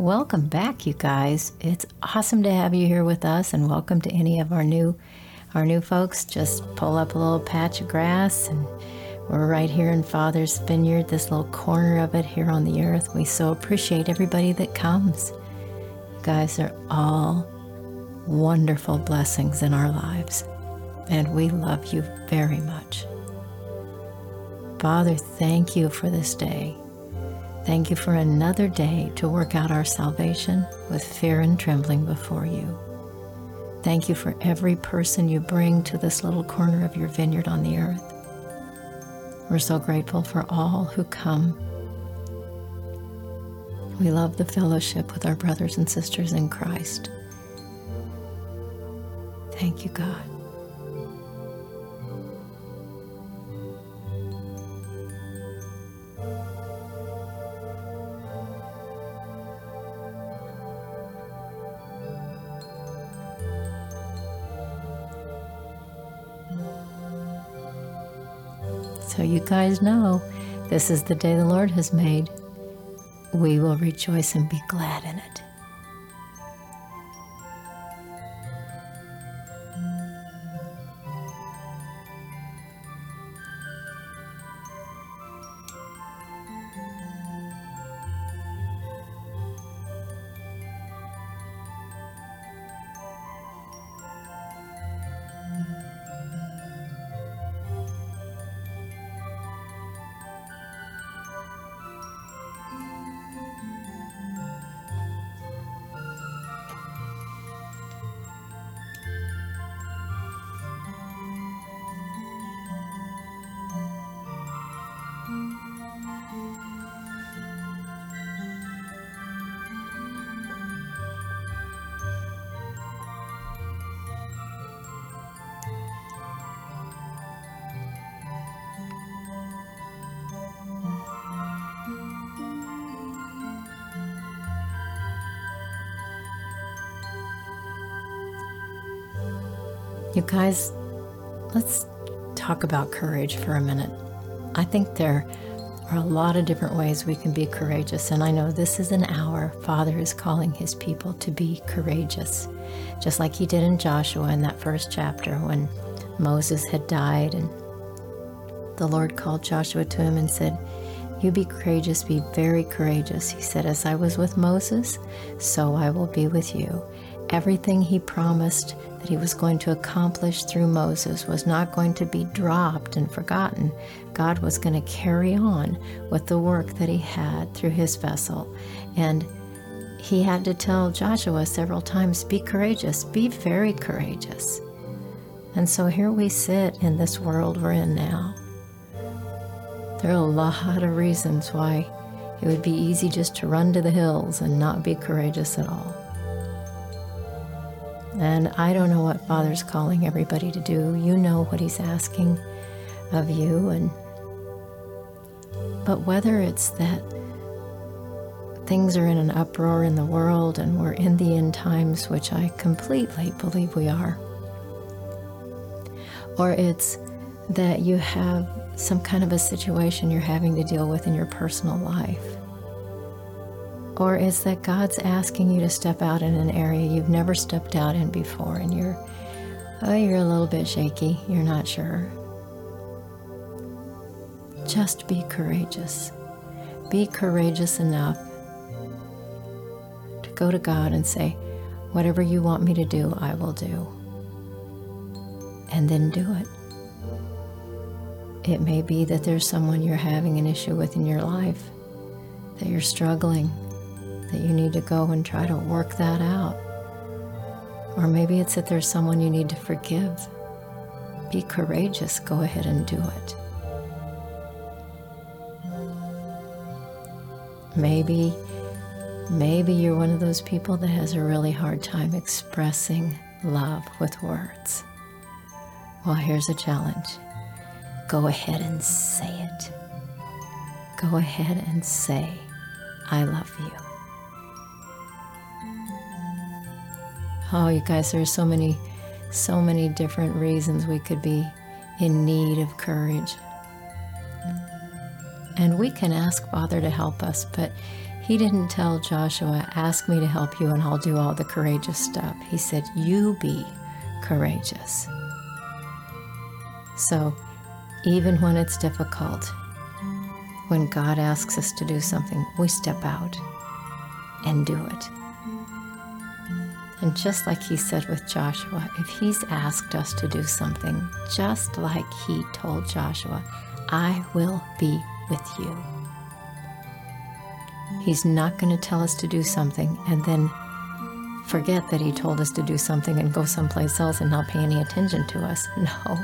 Welcome back, you guys. It's awesome to have you here with us, and welcome to any of our new, our new folks. Just pull up a little patch of grass, and we're right here in Father's Vineyard, this little corner of it here on the earth. We so appreciate everybody that comes. You guys are all wonderful blessings in our lives, and we love you very much. Father, thank you for this day. Thank you for another day to work out our salvation with fear and trembling before you. Thank you for every person you bring to this little corner of your vineyard on the earth. We're so grateful for all who come. We love the fellowship with our brothers and sisters in Christ. Thank you, God. So you guys know this is the day the Lord has made. We will rejoice and be glad in it. You guys, let's talk about courage for a minute. I think there are a lot of different ways we can be courageous, and I know this is an hour Father is calling his people to be courageous, just like he did in Joshua in that first chapter when Moses had died, and the Lord called Joshua to him and said, You be courageous, be very courageous. He said, As I was with Moses, so I will be with you. Everything he promised that he was going to accomplish through Moses was not going to be dropped and forgotten. God was going to carry on with the work that he had through his vessel. And he had to tell Joshua several times be courageous, be very courageous. And so here we sit in this world we're in now. There are a lot of reasons why it would be easy just to run to the hills and not be courageous at all. And I don't know what Father's calling everybody to do. You know what He's asking of you. And but whether it's that things are in an uproar in the world and we're in the end times, which I completely believe we are, or it's that you have some kind of a situation you're having to deal with in your personal life or is that God's asking you to step out in an area you've never stepped out in before and you're oh you're a little bit shaky, you're not sure. Just be courageous. Be courageous enough to go to God and say, Whatever you want me to do, I will do. And then do it. It may be that there's someone you're having an issue with in your life, that you're struggling that you need to go and try to work that out. Or maybe it's that there's someone you need to forgive. Be courageous, go ahead and do it. Maybe maybe you're one of those people that has a really hard time expressing love with words. Well, here's a challenge go ahead and say it. Go ahead and say, I love you. Oh, you guys, there's so many, so many different reasons we could be in need of courage. And we can ask Father to help us, but he didn't tell Joshua, Ask me to help you and I'll do all the courageous stuff. He said, You be courageous. So, even when it's difficult, when God asks us to do something, we step out and do it. And just like he said with Joshua, if he's asked us to do something, just like he told Joshua, I will be with you. He's not going to tell us to do something and then forget that he told us to do something and go someplace else and not pay any attention to us. No.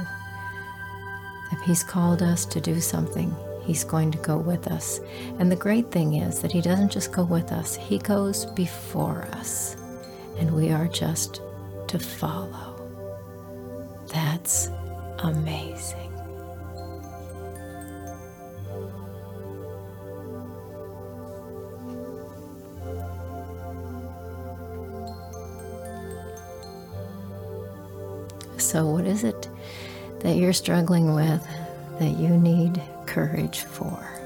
If he's called us to do something, he's going to go with us. And the great thing is that he doesn't just go with us, he goes before us. And we are just to follow. That's amazing. So, what is it that you're struggling with that you need courage for?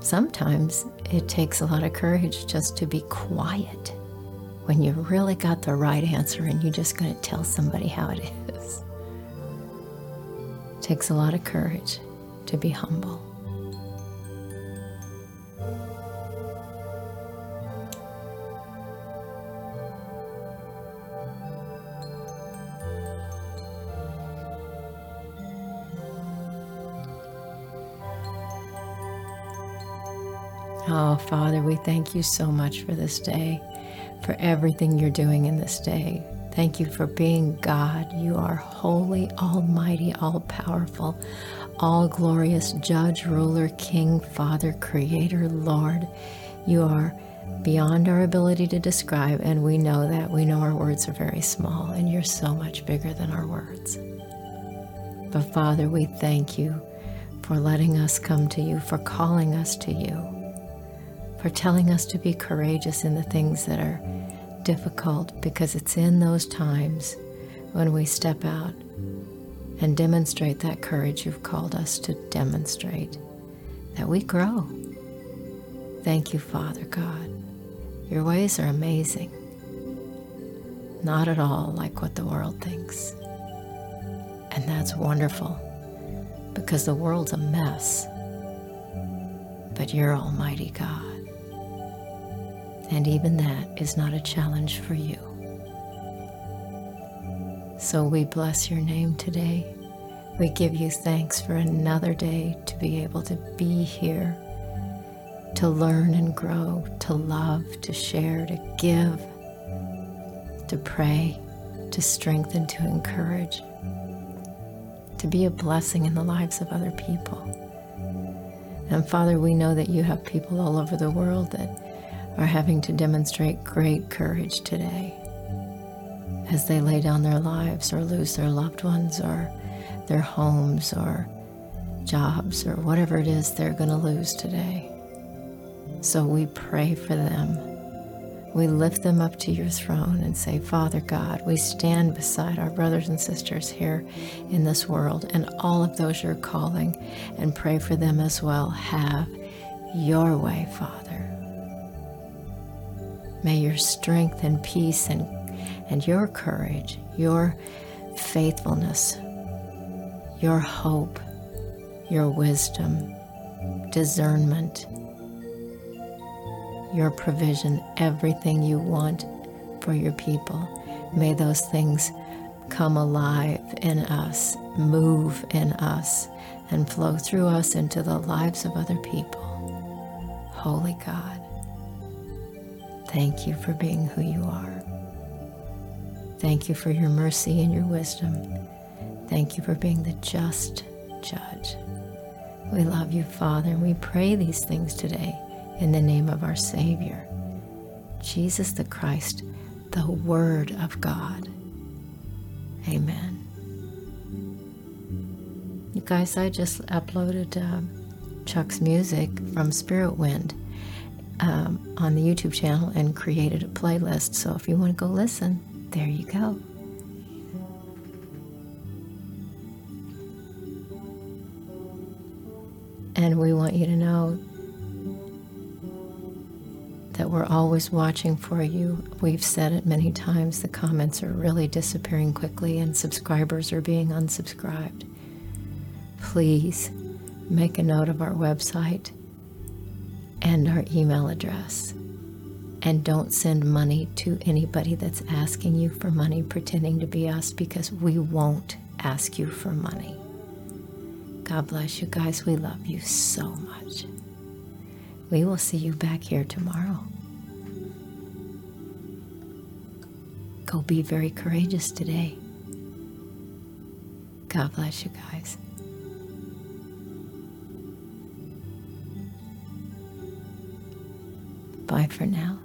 Sometimes it takes a lot of courage just to be quiet when you've really got the right answer and you're just going to tell somebody how it is. It takes a lot of courage to be humble. Oh, Father, we thank you so much for this day, for everything you're doing in this day. Thank you for being God. You are holy, almighty, all powerful, all glorious, judge, ruler, king, father, creator, Lord. You are beyond our ability to describe, and we know that. We know our words are very small, and you're so much bigger than our words. But Father, we thank you for letting us come to you, for calling us to you for telling us to be courageous in the things that are difficult because it's in those times when we step out and demonstrate that courage you've called us to demonstrate that we grow. Thank you, Father God. Your ways are amazing. Not at all like what the world thinks. And that's wonderful because the world's a mess. But you're Almighty God. And even that is not a challenge for you. So we bless your name today. We give you thanks for another day to be able to be here, to learn and grow, to love, to share, to give, to pray, to strengthen, to encourage, to be a blessing in the lives of other people. And Father, we know that you have people all over the world that are having to demonstrate great courage today as they lay down their lives or lose their loved ones or their homes or jobs or whatever it is they're going to lose today. So we pray for them. We lift them up to your throne and say, Father God, we stand beside our brothers and sisters here in this world and all of those you're calling and pray for them as well. Have your way, Father. May your strength and peace and, and your courage, your faithfulness, your hope, your wisdom, discernment, your provision, everything you want for your people. May those things come alive in us, move in us, and flow through us into the lives of other people. Holy God. Thank you for being who you are. Thank you for your mercy and your wisdom. Thank you for being the just judge. We love you, Father, and we pray these things today in the name of our Savior, Jesus the Christ, the Word of God. Amen. You guys, I just uploaded uh, Chuck's music from Spirit Wind um, on the YouTube channel and created a playlist. So if you want to go listen, there you go. And we want you to know that we're always watching for you. We've said it many times the comments are really disappearing quickly and subscribers are being unsubscribed. Please make a note of our website and our email address. And don't send money to anybody that's asking you for money pretending to be us because we won't ask you for money. God bless you guys. We love you so much. We will see you back here tomorrow. Go be very courageous today. God bless you guys. Bye for now.